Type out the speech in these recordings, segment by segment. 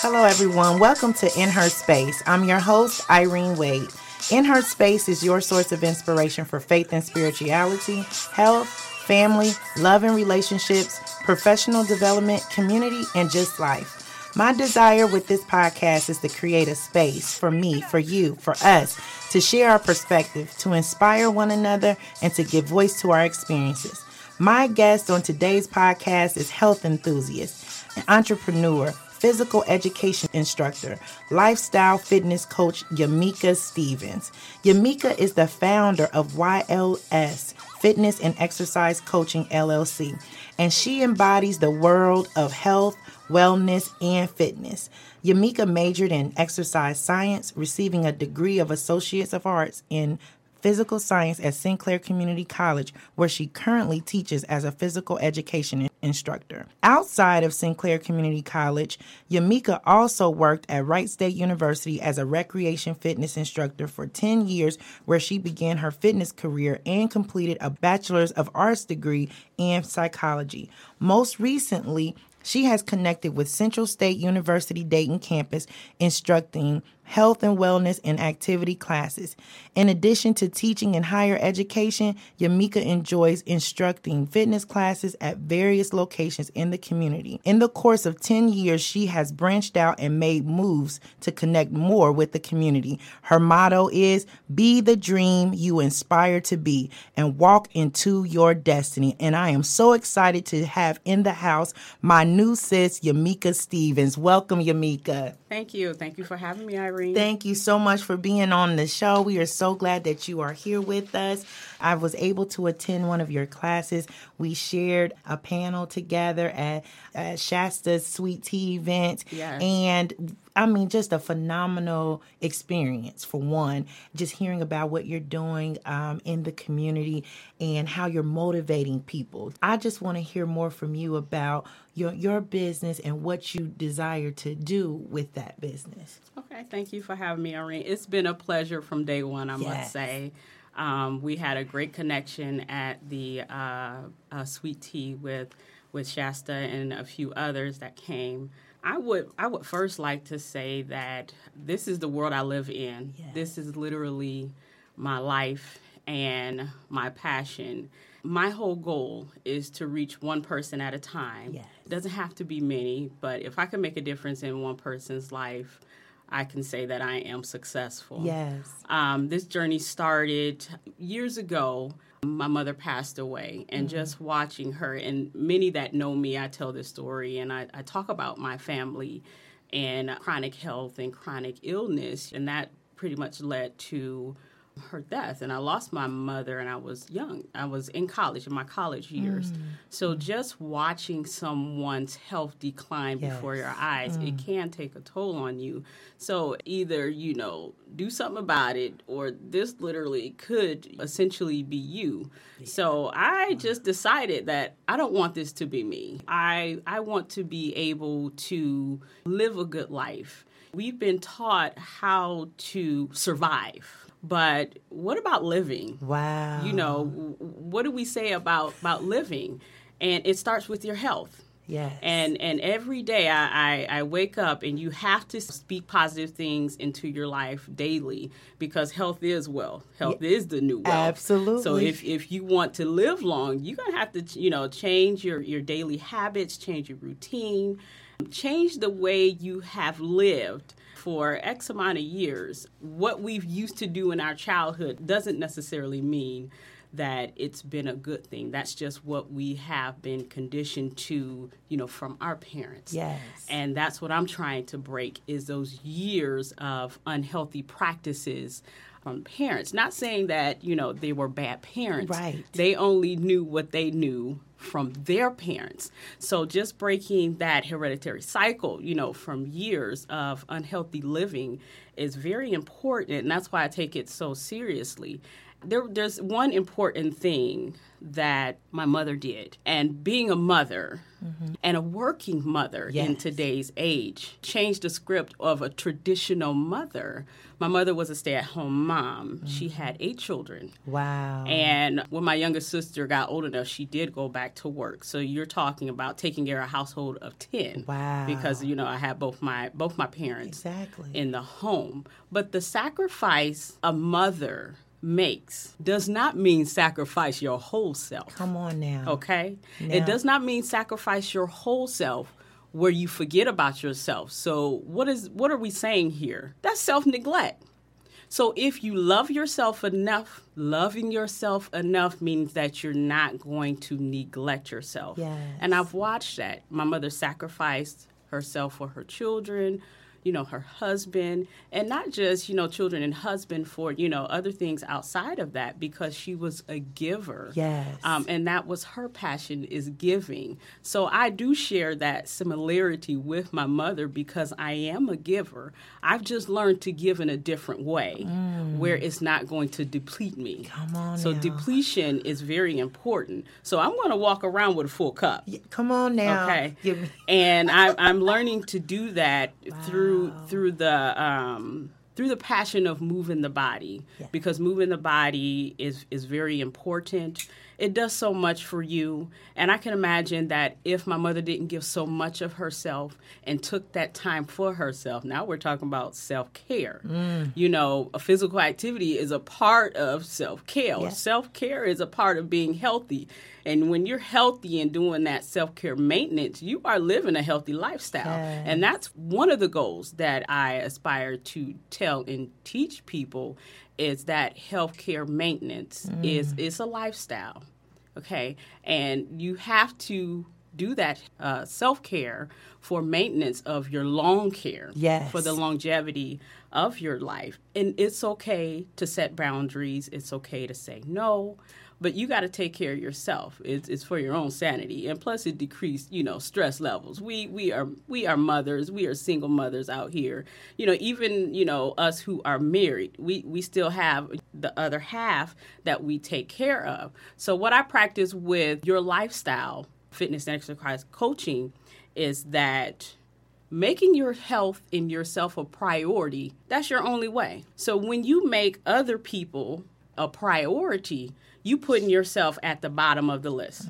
Hello, everyone. Welcome to In Her Space. I'm your host, Irene Wade. In Her Space is your source of inspiration for faith and spirituality, health, family, love and relationships, professional development, community, and just life. My desire with this podcast is to create a space for me, for you, for us to share our perspective, to inspire one another, and to give voice to our experiences. My guest on today's podcast is health enthusiast, an entrepreneur, physical education instructor, lifestyle fitness coach Yamika Stevens. Yamika is the founder of YLS Fitness and Exercise Coaching LLC, and she embodies the world of health, wellness, and fitness. Yamika majored in exercise science, receiving a degree of Associates of Arts in physical science at Sinclair Community College, where she currently teaches as a physical education instructor. Outside of Sinclair Community College, Yamika also worked at Wright State University as a recreation fitness instructor for 10 years, where she began her fitness career and completed a Bachelor's of Arts degree in psychology. Most recently, she has connected with Central State University Dayton campus, instructing health and wellness and activity classes. In addition to teaching in higher education, Yamika enjoys instructing fitness classes at various locations in the community. In the course of 10 years, she has branched out and made moves to connect more with the community. Her motto is Be the dream you inspire to be and walk into your destiny. And I am so excited to have in the house my new sis, Yamika Stevens. Welcome, Yamika. Thank you. Thank you for having me, Thank you so much for being on the show. We are so glad that you are here with us. I was able to attend one of your classes. We shared a panel together at, at Shasta's Sweet Tea event. Yes. And I mean, just a phenomenal experience for one. Just hearing about what you're doing um, in the community and how you're motivating people. I just want to hear more from you about your your business and what you desire to do with that business. Okay, thank you for having me, Irene. It's been a pleasure from day one, I Yes. must say. Um, we had a great connection at the uh, uh, Sweet Tea with with Shasta and a few others that came. I would I would first like to say that this is the world I live in. Yes. This is literally my life and my passion. My whole goal is to reach one person at a time. Yes. It doesn't have to be many, but if I can make a difference in one person's life, I can say that I am successful. Yes. Um, this journey started years ago. My mother passed away, and just watching her, and many that know me, I tell this story and I, I talk about my family and chronic health and chronic illness, and that pretty much led to her death. And I lost my mother, and I was young. I was in college, in my college years. Mm. So just watching someone's health decline before your eyes, it mm. can take a toll on you. So either, you know, do something about it, or this literally could essentially be you. So I mm. just decided that I don't want this to be me. I I want to be able to live a good life. We've been taught how to survive. But what about living? Wow. You know, what do we say about about living? And it starts with your health. Yes. And and every day I, I, I wake up and you have to speak positive things into your life daily because health is wealth. Health is the new wealth. Absolutely. So if, if you want to live long, you're gonna have to you know change your, your daily habits, change your routine, change the way you have lived for X amount of years. What we've used to do in our childhood doesn't necessarily mean that it's been a good thing. That's just what we have been conditioned to, you know, from our parents. Yes. And that's what I'm trying to break is those years of unhealthy practices from parents. Not saying that, you know, they were bad parents. Right. They only knew what they knew from their parents. So just breaking that hereditary cycle, you know, from years of unhealthy living is very important and that's why I take it so seriously. There, there's one important thing that my mother did, and being a mother and a working mother in Mm-hmm. Today's age changed the script of a traditional mother. My mother was a stay-at-home mom. She Mm-hmm. had eight children. Wow. And when my younger sister got old enough, she did go back to work. So you're talking about taking care of a household of ten. Wow. Because you know I had both my both my parents Exactly. in the home. But the sacrifice a mother makes does not mean sacrifice your whole self. Come on now. Okay? Now- It does not mean sacrifice your whole self where you forget about yourself. So what is what are we saying here? That's self-neglect. So if you love yourself enough, loving yourself enough means that you're not going to neglect yourself. Yes. And I've watched that. My mother sacrificed herself for her children, you know, her husband, and not just, you know, children and husband for, you know, other things outside of that because she was a giver. Yes. Um, and that was her passion is giving. So I do share that similarity with my mother because I am a giver. I've just learned to give in a different way where it's not going to deplete me. Mm. Come on So now. depletion is very important. So I'm going to walk around with a full cup. Y- Come on now. Okay. And I, I'm learning to do that through through the um, through the passion of moving the body Yeah. because moving the body is is very important. It does so much for you, and I can imagine that if my mother didn't give so much of herself and took that time for herself, now we're talking about self care. Mm. You know, a physical activity is a part of self care. Yeah. Self care is a part of being healthy. And when you're healthy and doing that self care maintenance, you are living a healthy lifestyle. And that's one of the goals that I aspire to tell and teach people is that healthcare maintenance is is a lifestyle. Okay, and you have to do that uh, self care for maintenance of your long care. Yes. For the longevity of your life, and it's okay to set boundaries. It's okay to say no. But you got to take care of yourself. It's, it's for your own sanity, and plus it decreased, you know, stress levels. We we are we are mothers. We are single mothers out here. You know, even you know us who are married, we we still have the other half that we take care of. So what I practice with your lifestyle, fitness and exercise coaching, is that making your health and yourself a priority that's your only way so when you make other people a priority you putting yourself at the bottom of the list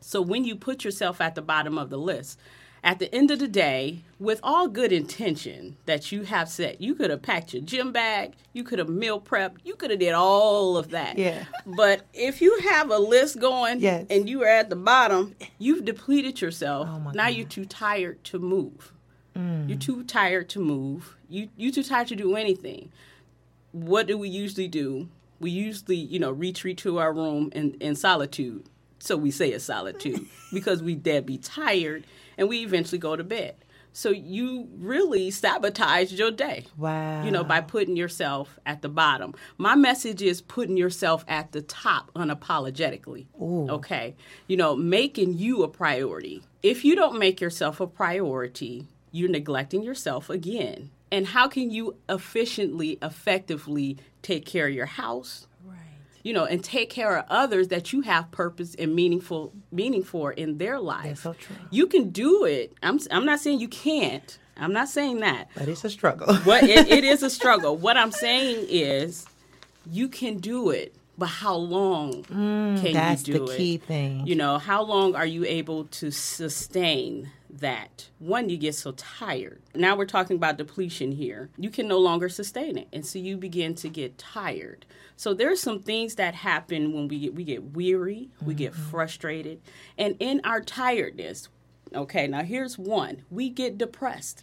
so when you put yourself at the bottom of the list at the end of the day with all good intention that you have set you could have packed your gym bag you could have meal prepped you could have did all of that Yeah. but if you have a list going Yes. and you are at the bottom you've depleted yourself Oh, now God. you're too tired to move mm. you're too tired to move. You you too tired to do anything. What do we usually do? We usually, you know, retreat to our room in, in solitude. So we say it's solitude because we dead be tired and we eventually go to bed. So you really sabotaged your day. Wow. You know, by putting yourself at the bottom. My message is putting yourself at the top unapologetically. Okay. You know, making you a priority. If you don't make yourself a priority, you're neglecting yourself again. And how can you efficiently, effectively take care of your house? Right. You know, and take care of others that you have purpose and meaningful meaning for in their life. That's so true. You can do it. I'm I'm not saying you can't. I'm not saying that But it's a struggle. but it, it is a struggle. What I'm saying is, you can do it, but how long can Mm, that's you do the key thing. You know, how long are you able to sustain that? One, you get so tired. Now we're talking about depletion here. You can no longer sustain it, and so you begin to get tired. So there's some things that happen when we get we get weary, we get Mm-hmm. frustrated, and in our tiredness. Okay, now here's one. We get depressed.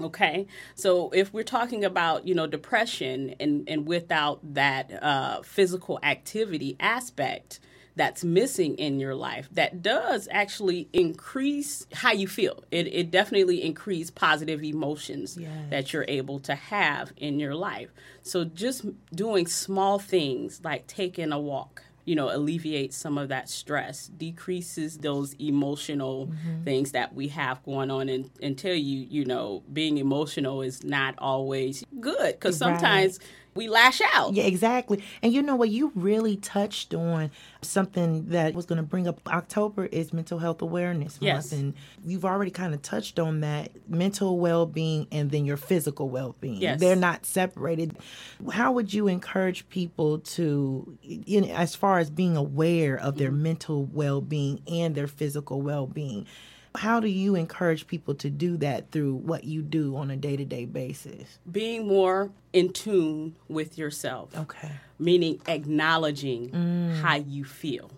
Okay, so if we're talking about you know depression and and without that uh, physical activity aspect that's missing in your life, that does actually increase how you feel. It it definitely increase positive emotions Yes. that you're able to have in your life. So just doing small things like taking a walk you know, alleviates some of that stress, decreases those emotional mm-hmm. things that we have going on, and, and tell you, you know, being emotional is not always good because Right. We lash out. Yeah, exactly. And you know what? You really touched on something that was going to bring up. October is Mental Health Awareness Yes. Month, and you've already kind of touched on that mental well being and then your physical well being. Yes. They're not separated. How would you encourage people to, you know, as far as being aware of their mm-hmm. mental well being and their physical well being? How do you encourage people to do that through what you do on a day to day basis? Being more in tune with yourself. Okay. meaning acknowledging Mm. how you feel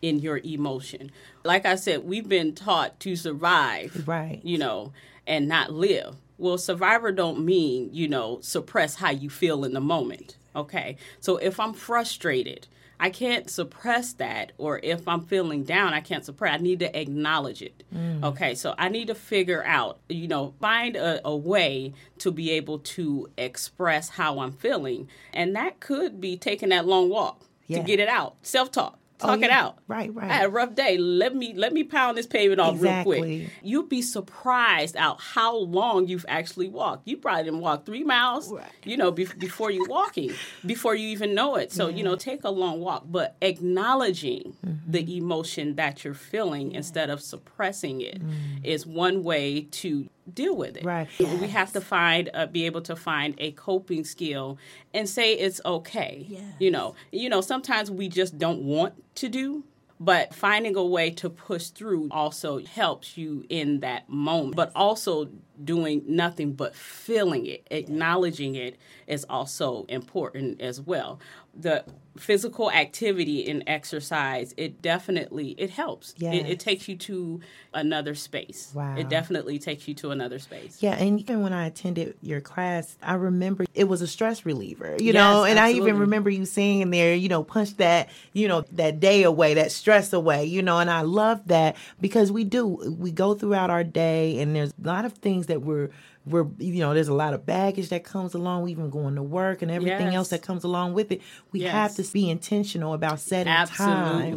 in your emotion. Like I said, we've been taught to survive, Right. You know, and not live. Well, survivor don't mean, you know, suppress how you feel in the moment. Okay. So if I'm frustrated, I can't suppress that. Or if I'm feeling down, I can't suppress. I need to acknowledge it. Mm. Okay. So I need to figure out, you know, find a, a way to be able to express how I'm feeling. And that could be taking that long walk Yeah. to get it out. Self talk. Talk it yeah. out. Right, right. I had a rough day. Let me let me pound this pavement off real quick. You'd be surprised out how long you've actually walked. You probably didn't walk three miles, Right. you know, be- before you walking, before you even know it. So you know, take a long walk, but acknowledging Mm-hmm. the emotion that you're feeling instead of suppressing it is Mm. one way to deal with it. Right. We have to find, uh, be able to find a coping skill and say it's okay. You know, you know, sometimes we just don't want to do, but finding a way to push through also helps you in that moment. But also doing nothing but feeling it, acknowledging it is also important as well. The physical activity and exercise, it definitely it helps. It, Yes. it takes you to another space. Wow. It definitely takes you to another space. Yeah, and even when I attended your class, I remember it was a stress reliever, you know, Yes, and I even remember you saying there, you know, punch that, you know, that day away, that stress away, you know, and I love that because we do, we go throughout our day and there's a lot of things that we're, we're, you know, there's a lot of baggage that comes along, even going to work and everything Yes. else that comes along with it. We Yes. have to be intentional about setting time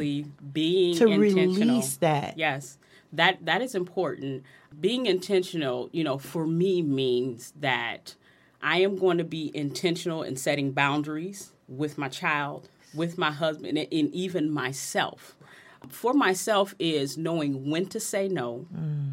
being to release that. Yes. That that is important. Being intentional, you know, for me means that I am going to be intentional in setting boundaries with my child, with my husband, and, and even myself. For myself is knowing when to say no mm.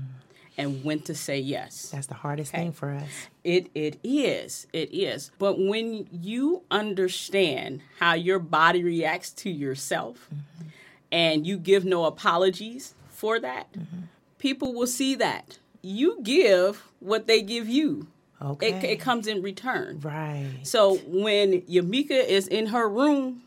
And when to say yes. That's the hardest thing for us. It it is. It is. But when you understand how your body reacts to yourself mm-hmm. and you give no apologies for that, mm-hmm. people will see that. You give what they give you. Okay. It, it comes in return. right. So when Yamika is in her room,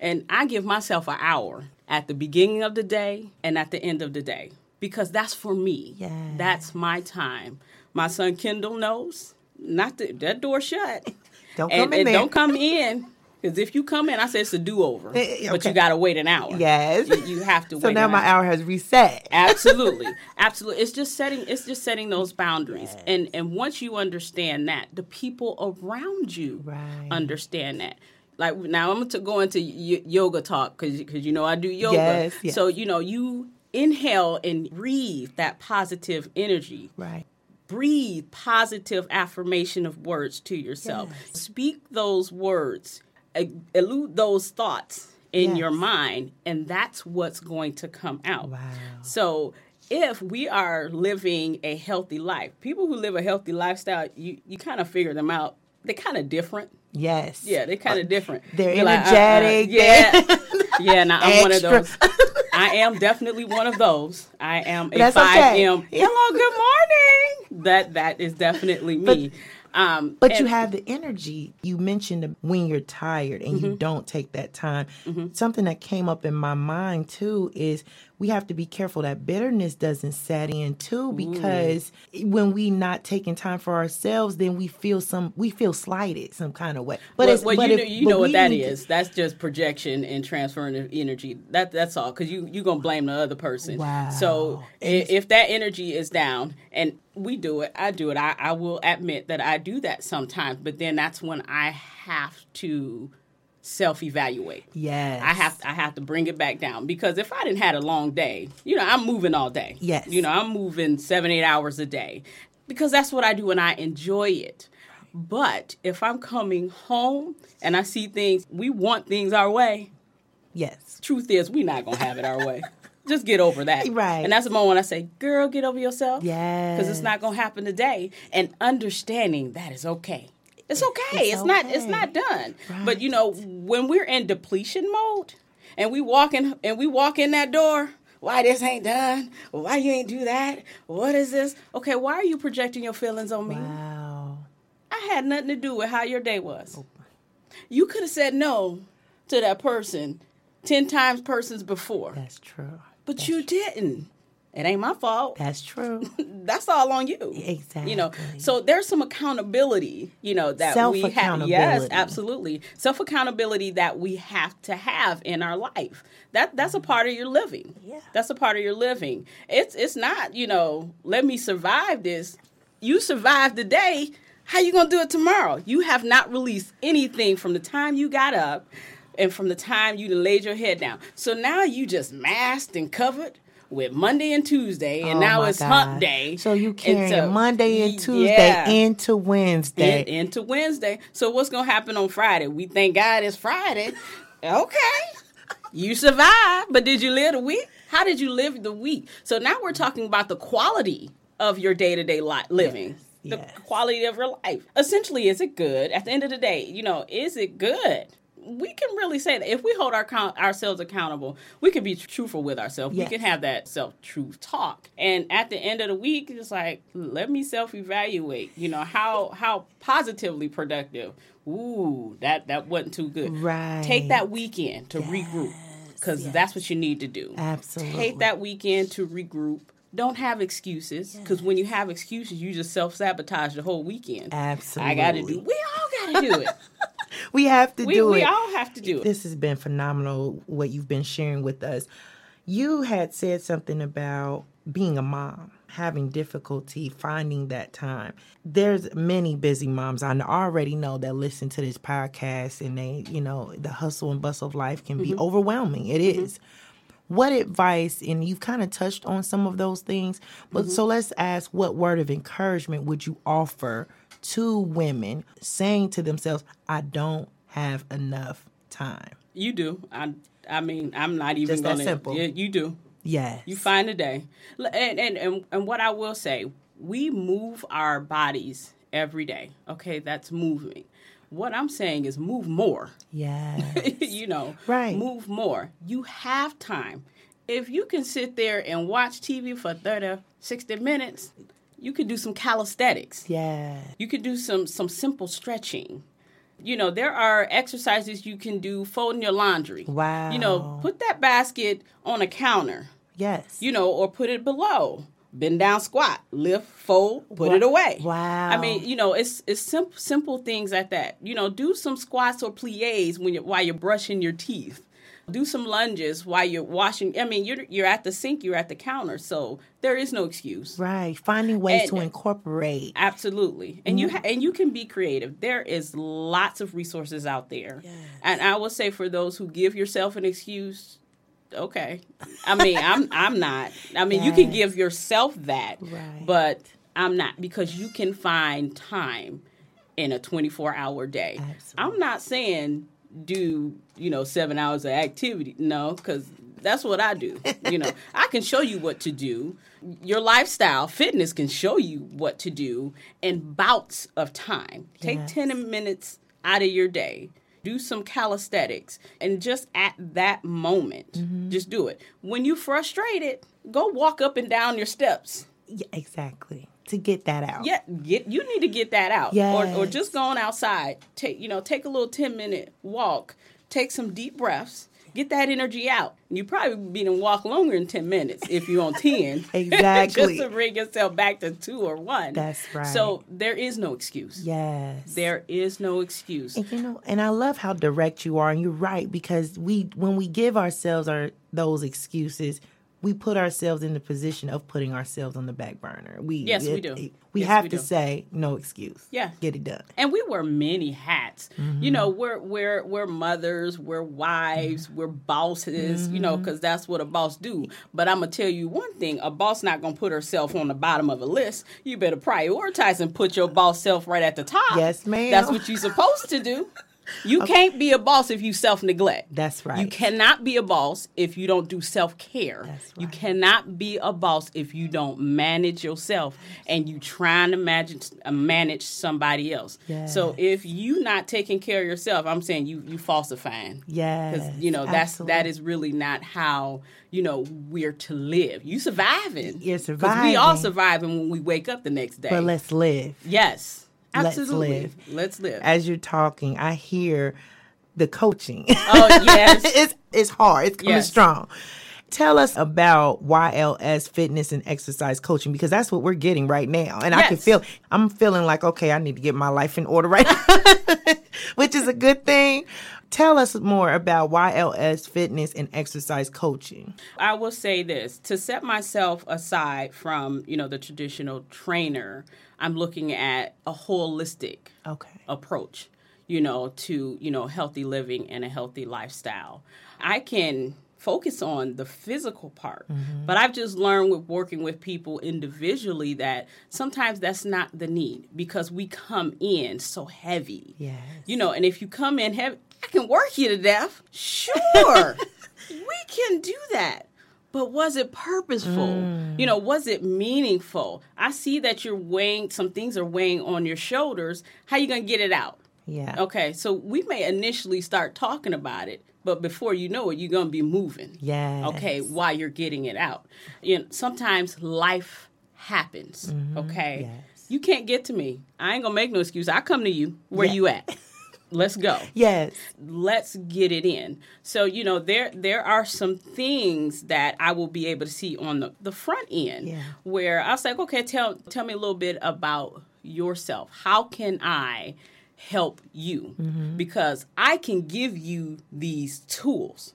and I give myself an hour at the beginning of the day and at the end of the day because that's for me. Yes. That's my time. My son Kendall knows not to, that door shut. Don't and, come in and there. don't come in because if you come in, I said it's a do over, Eh, but you got to wait an hour. Yes. you, you have to So now my hour has reset. absolutely absolutely it's just setting it's just setting those boundaries and and once you understand that the people around you Right. understand that like now i'm going to go into y- yoga talk because you know i do yoga Yes, yes. so you know you inhale and breathe that positive energy Right. breathe positive affirmation of words to yourself. Speak those words, elude those thoughts in Yes. your mind, and that's what's going to come out. Wow. So, if we are living a healthy life, people who live a healthy lifestyle, you, you kind of figure them out. They're kind of different. Yes. Yeah, they're kind of different. they're You're like, uh, uh, energetic, yeah, yeah. Now I'm one of those. I am definitely one of those. I am a five okay. m. Hello, good morning. That that is definitely me. um, But you have the energy. You mentioned when you're tired and Mm-hmm. you don't take that time. Something that came up in my mind too is we have to be careful that bitterness doesn't set in too mm. because when we not taking time for ourselves, then we feel some we feel slighted some kind of way. But well, it's well, but you if- know, you know what that to- is. That's just projection and transferring of energy. That that's all. Because you you're gonna blame the other person. Wow. So i- if that energy is down, and we do it, I do it. I, I will admit that I do that sometimes. But then that's when I have to self evaluate. Yes. I have I have to bring it back down because if I didn't had a long day, you know, I'm moving all day. Yes. You know, I'm moving seven, eight hours a day. Because that's what I do and I enjoy it. But if I'm coming home and I see things, we want things our way. Yes. Truth is, we not gonna have it our way. Just get over that. Right. And that's the moment when I say, girl, get over yourself. Yes. Because it's not gonna happen today. And understanding that is okay. It's okay. It's It's, not it's not done. But you know, when we're in depletion mode and we walk in and we walk in that door, why this ain't done? Why you ain't do that? What is this? Okay, why are you projecting your feelings on me? Wow. I had nothing to do with how your day was. Oh. You could have said no to that person 10 times persons before, That's true. but you didn't. It ain't my fault. That's true. That's all on you. Exactly. You know, so there's some accountability, you know, that we have. Yes, absolutely. Self accountability that we have to have in our life. That that's a part of your living. Yeah. That's a part of your living. It's it's not, you know, let me survive this. You survived the day. How you gonna do it tomorrow? You have not released anything from the time you got up and from the time you laid your head down. So now you just masked and covered with Monday and Tuesday, and Oh now it's hump day. So you carrying so- Monday and Tuesday yeah. into Wednesday. In- into Wednesday. So what's gonna happen on Friday? We thank God it's Friday. Okay. You survived, but did you live the week? How did you live the week? So now we're talking about the quality of your day to day li- living. The yes. quality of your life. Essentially, is it good? At the end of the day, you know, is it good? We can really say that if we hold our ourselves accountable, we can be truthful with ourselves. Yes. We can have that self truth talk. And at the end of the week, it's like, let me self evaluate. You know, how how positively productive. Ooh, that that wasn't too good. Right. Take that weekend to regroup because yes. that's what you need to do. Absolutely. Take that weekend to regroup. Don't have excuses because when you have excuses, you just self sabotage the whole weekend. Absolutely. I got to do. We all got to do it. We have to we do we it. We all have to do it. This has been phenomenal what you've been sharing with us. You had said something about being a mom, having difficulty finding that time. There's many busy moms I already know that listen to this podcast and they, you know, the hustle and bustle of life can be mm-hmm. overwhelming. It mm-hmm. is. What advice, and you've kind of touched on some of those things, but mm-hmm. so let's ask what word of encouragement would you offer to women saying to themselves, I don't have enough time? You do. I. I mean, I'm not even Just that gonna. simple. Yeah, you do. Yes. You find a day. And, and and and what I will say, we move our bodies every day. Okay, that's moving. What I'm saying is move more. Yes. you know, Right. move more. You have time. If you can sit there and watch TV for 30, 60 minutes, you could do some calisthenics. Yeah. You could do some some simple stretching. You know, there are exercises you can do folding your laundry. Wow. You know, put that basket on a counter, Yes. you know, or put it below. Bend down, squat, lift, fold, put it away. Wow. I mean, you know, it's it's simple simple things like that. You know, do some squats or plies when you while you're brushing your teeth. Do some lunges while you're washing. I mean, you're you're at the sink, you're at the counter, so there is no excuse. right. Finding ways And- to incorporate. Absolutely, and you Mm-hmm. ha- and you can be creative. There is lots of resources out there, and I will say for those who give yourself an excuse, okay. I mean, I'm I'm not. I mean, you can give yourself that, Right. but I'm not because you can find time in a 24 hour day. I'm not saying do you know seven hours of activity. No because that's what i do you know. I can show you what to do. Your lifestyle fitness can show you what to do in bouts of time. Take Yes. 10 minutes out of your day. Do some calisthenics and just at that moment Mm-hmm. just do it. When you're frustrated go walk up and down your steps. Yeah, exactly. To get that out. yeah, get you need to get that out, or or just going outside. Take you know, take a little ten minute walk. Take some deep breaths. Get that energy out. You probably be to walk longer than ten minutes if you're on ten. Exactly. just to bring yourself back to two or one. That's right. So there is no excuse. Yes. There is no excuse. And you know, and I love how direct you are, and you're right because we, when we give ourselves our those excuses, we put ourselves in the position of putting ourselves on the back burner. We Yes, we do. it- we Yes, have we to do. say no excuse. Yeah. get it done. and we wear many hats. You Mm-hmm. know, we're we're we're mothers, we're wives, we're bosses. You know, Mm-hmm. because that's what a boss do. But I'm gonna tell you one thing: a boss not gonna put herself on the bottom of a list. You better prioritize and put your boss self right at the top. Yes, ma'am. That's what you're supposed to do. You can't be a boss if you self neglect. That's right. You cannot be a boss if you don't do self care. That's You cannot be a boss if you don't manage yourself and you trying to manage uh, manage somebody else. So if you not taking care of yourself, I'm saying you you falsifying. Yes, Because you know that's that absolutely. is really not how you know we're to live. You surviving. You're 'Cause we all surviving. surviving when we wake up the next day. But let's live. yes, let's live. Let's live. As you're talking, I hear the coaching. oh yes. it's it's hard. It's coming Yes. strong. Tell us about YLS fitness and exercise coaching because that's what we're getting right now. And I can feel I'm feeling like okay, I need to get my life in order right now. Which is a good thing. Tell us more about YLS fitness and exercise coaching. I will say this to set myself aside from, you know, the traditional trainer, I'm looking at a holistic Okay. approach, you know, to, you know, healthy living and a healthy lifestyle. I can focus on the physical part, mm-hmm. but I've just learned with working with people individually that sometimes that's not the need because we come in so heavy. Yes. You know, and if you come in heavy, I can work you to death. Sure. we can do that. But was it purposeful? Mm. You know, was it meaningful? I see that you're weighing some things are weighing on your shoulders. How you going to get it out? Yeah. Okay, so we may initially start talking about it, but before you know it, you're going to be moving. Yes. Okay, while you're getting it out. You know, sometimes life happens. Okay. Mm-hmm. Yes. You can't get to me. I ain't going to make no excuse. I come to you. Where Yeah. you at? Let's go Yes. let's get it in so you know there there are some things that i will be able to see on the, the front end Yeah. where i was like okay tell tell me a little bit about yourself how can i help you Mm-hmm. because i can give you these tools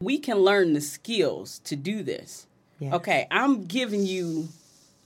we can learn the skills to do this Yes. okay i'm giving you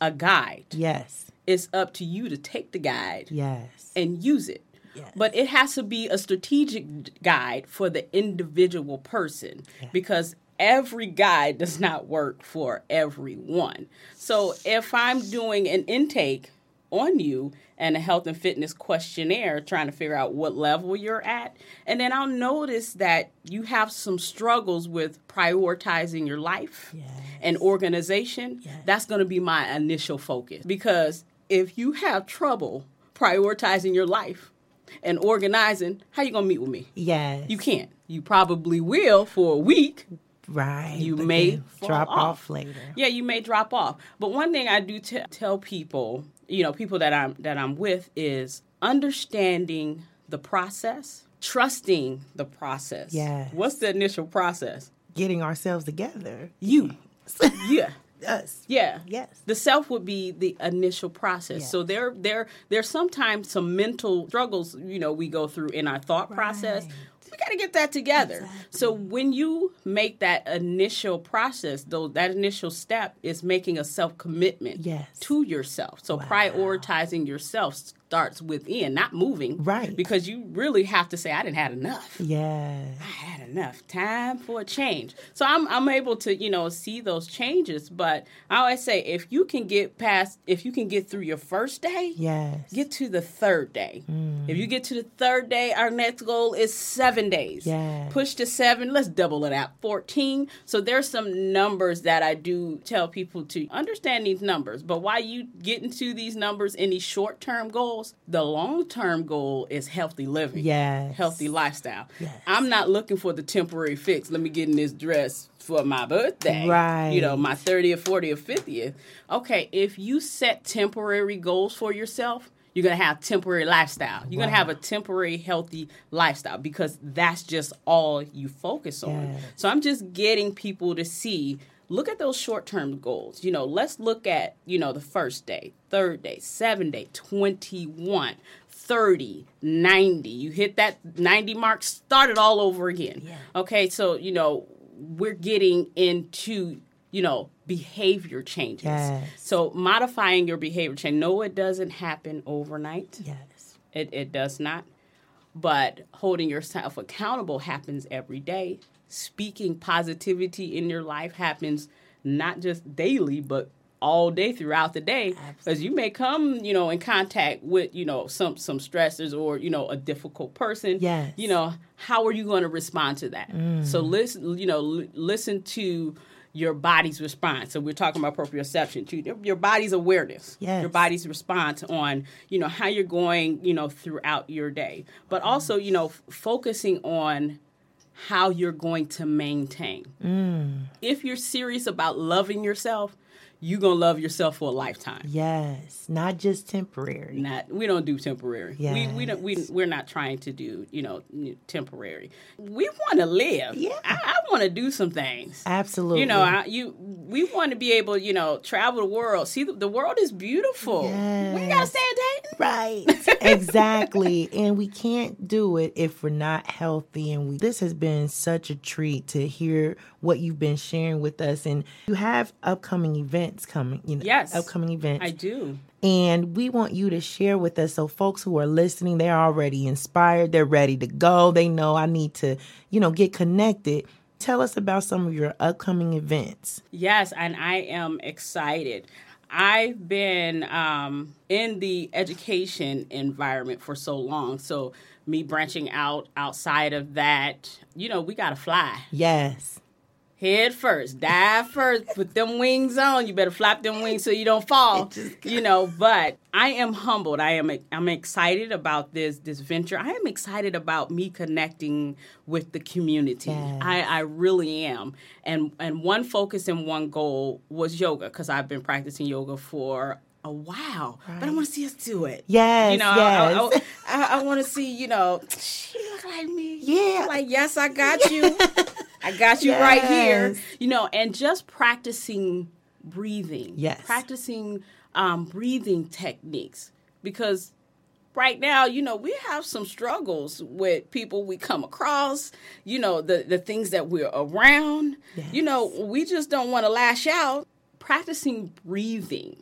a guide Yes. it's up to you to take the guide Yes. and use it. Yes. But it has to be a strategic guide for the individual person because every guide does not work for everyone. So if I'm doing an intake on you and a health and fitness questionnaire trying to figure out what level you're at and then I'll notice that you have some struggles with prioritizing your life Yes. and organization, that's going to be my initial focus. Because if you have trouble prioritizing your life and organizing, how you going to meet with me? Yes. You can't. You probably will for a week. Right. You may drop off. off later. Yeah, you may drop off. But one thing I do t- tell people, you know, people that I'm that I'm with is understanding the process, trusting the process. Yeah. What's the initial process? Getting ourselves together. You. yeah. Us. Yeah. Yes. The self would be the initial process. Yes. So there there there's sometimes some mental struggles, you know, we go through in our thought process. We got to get that together. So when you make that initial process, though that initial step is making a self commitment Yes. to yourself. So prioritizing yourself starts within, not moving. Right. Because you really have to say I didn't have enough. Yeah. I had enough time for a change. So I'm I'm able to, you know, see those changes. But I always say if you can get past if you can get through your first day, Yes. get to the third day. Mm. If you get to the third day, our next goal is seven days. Yes. Push to seven, let's double it out. Fourteen. So there's some numbers that I do tell people to understand these numbers. But why you get into these numbers in these short term goals, the long term goal is healthy living Yes. healthy lifestyle. Yes. I'm not looking for the temporary fix. Let me get in this dress for my birthday. Right. You know, my 30th, 40th, 50th. Okay, if you set temporary goals for yourself, you're to have temporary lifestyle. You're going to have a temporary healthy lifestyle because that's just all you focus on. So I'm just getting people to see look at those short-term goals. You know, let's look at, you know, the first day, third day, 7 day, 21, 30, 90. You hit that 90 mark, start it all over again. Yeah. Okay, so, you know, we're getting into you know, behavior changes. Yes. So modifying your behavior change. No, it doesn't happen overnight. Yes. It, it does not. But holding yourself accountable happens every day. Speaking positivity in your life happens not just daily, but all day throughout the day because you may come you know in contact with you know some some stressors or you know a difficult person Yes. you know how are you going to respond to that so Mm. listen you know l- listen to your body's response. So we're talking about proprioception too. Your- body's awareness. Yes. your body's response on you know how you're going you know throughout your day. But also you know f- focusing on how you're going to maintain. Mm. If you're serious about loving yourself you're going to love yourself for a lifetime Yes. Not just temporary. not we don't do temporary. we we don't we we're not trying to do you know temporary. We want to live. Yeah. I, I want to do some things. Absolutely. You know, I, you we want to be able you know travel the world. See, the, the world is beautiful. We gotta Yes. stay in Dayton. Right. exactly. And we can't do it if we're not healthy. And we this has been such a treat to hear what you've been sharing with us. And you have upcoming events coming, you know. Yes. Upcoming events. I do. And we want you to share with us so folks who are listening, they're already inspired, they're ready to go. They know I need to, you know, get connected. Tell us about some of your upcoming events. Yes, and I am excited. I've been um, in the education environment for so long. So, me branching out outside of that, you know, we got to fly. Yes. Head first, dive first, put them wings on. You better flap them wings so you don't fall. You know, but I am humbled. I am I'm excited about this this venture. I am excited about me connecting with the community. Yes. I, I really am. And and one focus and one goal was yoga because I've been practicing yoga for a while, but I want to see us do it. Yes, you know, I- I- I, I, want to see. You know, she look like me. Yeah. like yes, I got you. I got you right here. You know, and just practicing breathing. Yes. Practicing um, breathing techniques because right now, you know, we have some struggles with people we come across, you know, the, the things that we're around. You know, we just don't want to lash out. Practicing breathing,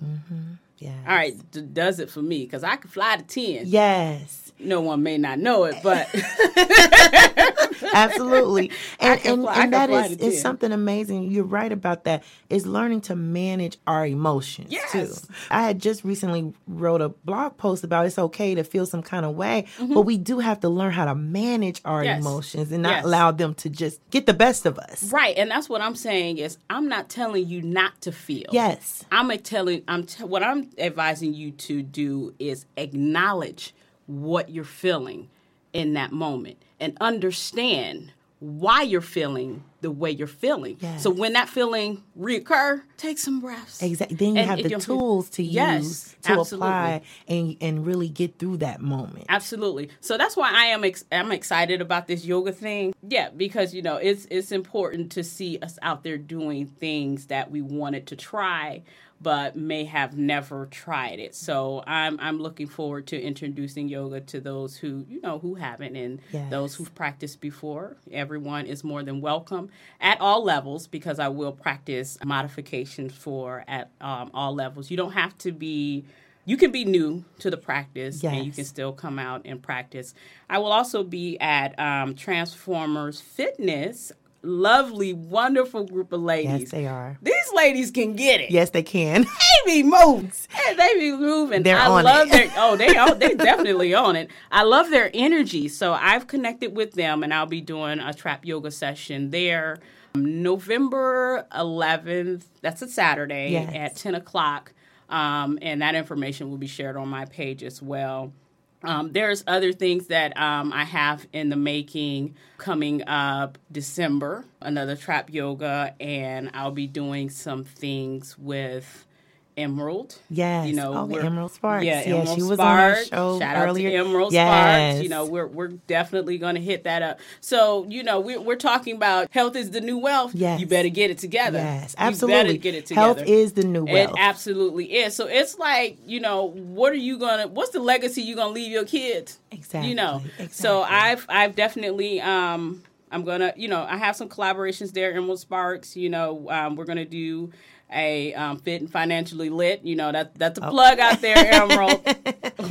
Yes. all right, d- does it for me because I can fly to 10. Yes. No one may not know it, but Absolutely. And and, fly- and that is is 10. something amazing. You're right about that. Is learning to manage our emotions Yes. too. I had just recently wrote a blog post about it's okay to feel some kind of way, but we do have to learn how to manage our Mm-hmm. Yes. emotions and not Yes. allow them to just get the best of us. right, and that's what I'm saying is I'm not telling you not to feel. Yes. I'm a telling I'm t- what I'm advising you to do is acknowledge what you're feeling in that moment and understand why you're feeling the way you're feeling. Yes. So when that feeling reoccur, take some breaths. Exactly. Then you And have the tools to Yes, use to absolutely. apply and and really get through that moment. Absolutely. So that's why I am ex- I'm excited about this yoga thing. Yeah, because you know it's it's important to see us out there doing things that we wanted to try, but may have never tried it. So I'm I'm looking forward to introducing yoga to those who you know who haven't and Yes. those who've practiced before. Everyone is more than welcome at all levels because I will practice modifications for at um, all levels. You don't have to be. You can be new to the practice and you can still come out and practice. I will also be at um, Transformers Fitness. Lovely, wonderful group of ladies. Yes, they are. These ladies can get it. Yes, they can. They be moving. Hey, they be moving. They're I on love it. their oh, they oh, they definitely on it. I love their energy. So I've connected with them and I'll be doing a trap yoga session there. November 11th, that's a Saturday Yes. at 10 o'clock. Um, and that information will be shared on my page as well. Um, there's other things that um, I have in the making coming up December, another trap yoga, and I'll be doing some things with Emerald. Yes. you know, Oh, Emerald Sparks. Yeah, Yeah, Emerald she was on our show Shout earlier. out to Emerald Yes. Sparks. You know, we're we're definitely going to hit that up. So you know, we're we're talking about health is the new wealth. Yes. you better get it together. Yes, You better absolutely. get it together. Health is the new wealth. It absolutely is. So it's like, you know, what are you gonna what's the legacy you're gonna leave your kids? Exactly, You know. exactly. So I've I've definitely um I'm gonna, you know, I have some collaborations there. Emerald Sparks, you know, um, we're gonna do a um, fit and financially lit. You know, that that's a plug out there, Emerald.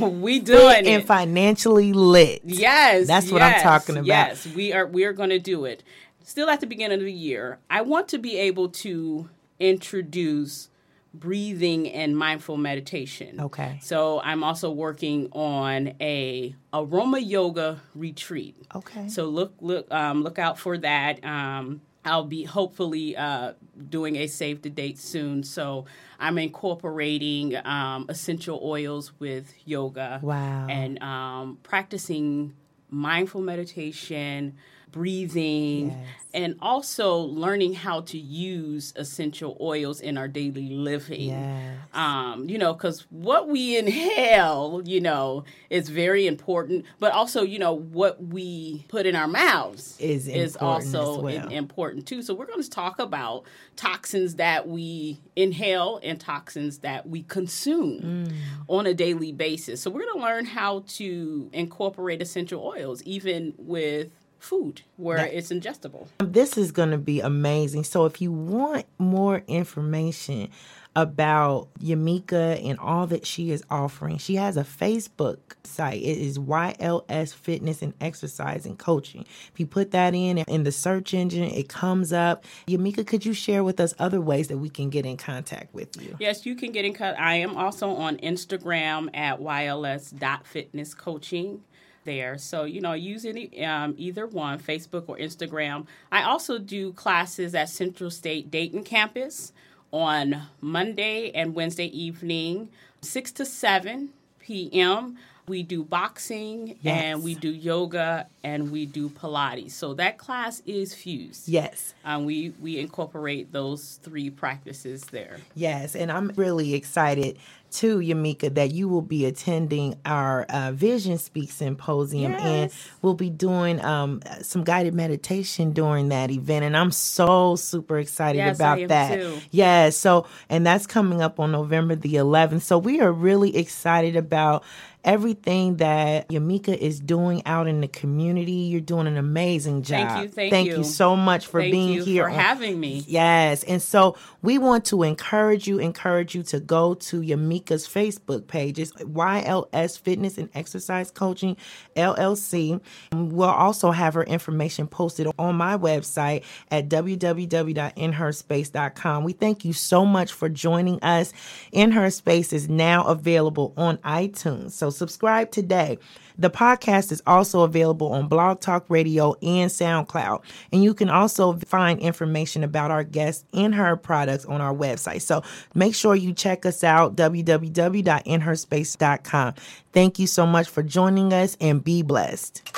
we doing and it. And financially lit. Yes, That's what I'm talking about. Yes, we are. We are going to do it. Still at the beginning of the year, I want to be able to introduce breathing and mindful meditation. Okay. So I'm also working on a aroma yoga retreat. Okay. So look look um, look out for that. Um, I'll be hopefully uh, doing a save the date soon. So I'm incorporating um, essential oils with yoga. Wow. And um, practicing mindful meditation, breathing, Yes. and also learning how to use essential oils in our daily living. Yes. Um, you know, because what we inhale, you know, is very important, but also, you know, what we put in our mouths Is is also well. important too. So we're going to talk about toxins that we inhale and toxins that we consume Mm. on a daily basis. So we're going to learn how to incorporate essential oils, even with food where That- it's ingestible. This is going to be amazing. So, if you want more information about Yamika and all that she is offering, she has a Facebook site. It is YLS Fitness and Exercise and Coaching. If you put that in in the search engine, it comes up. Yamika, could you share with us other ways that we can get in contact with you? Yes, you can get in cut. I am also on Instagram at yls.fitnesscoaching there. So, you know, use any um, either one, Facebook or Instagram. I also do classes at Central State Dayton campus on Monday and Wednesday evening, 6 to 7 p.m. We do boxing Yes. and we do yoga and we do Pilates. So that class is fused. Yes. Um, we we incorporate those three practices there. Yes, and I'm really excited too, Yamika, that you will be attending our uh, Vision Speak Symposium, and we'll be doing um, some guided meditation during that event. And I'm so super excited Yes, about that. too. Yes, so and that's coming up on November the 11th. So we are really excited about everything that Yamika is doing out in the community. You're doing an amazing job. Thank you, thank you. so much for Thank being you here for on- having me. Yes. And so we want to encourage you, encourage you to go to Yamika's Facebook page. It's YLS Fitness and Exercise Coaching LLC. We'll also have her information posted on my website at www.inherspace.com. We thank you so much for joining us. In Her Space is now available on iTunes. So subscribe today. The podcast is also available on Blog Talk Radio and SoundCloud. And you can also find information about our guests and her products on our website. So make sure you check us out, www.inherspace.com. Thank you so much for joining us and be blessed.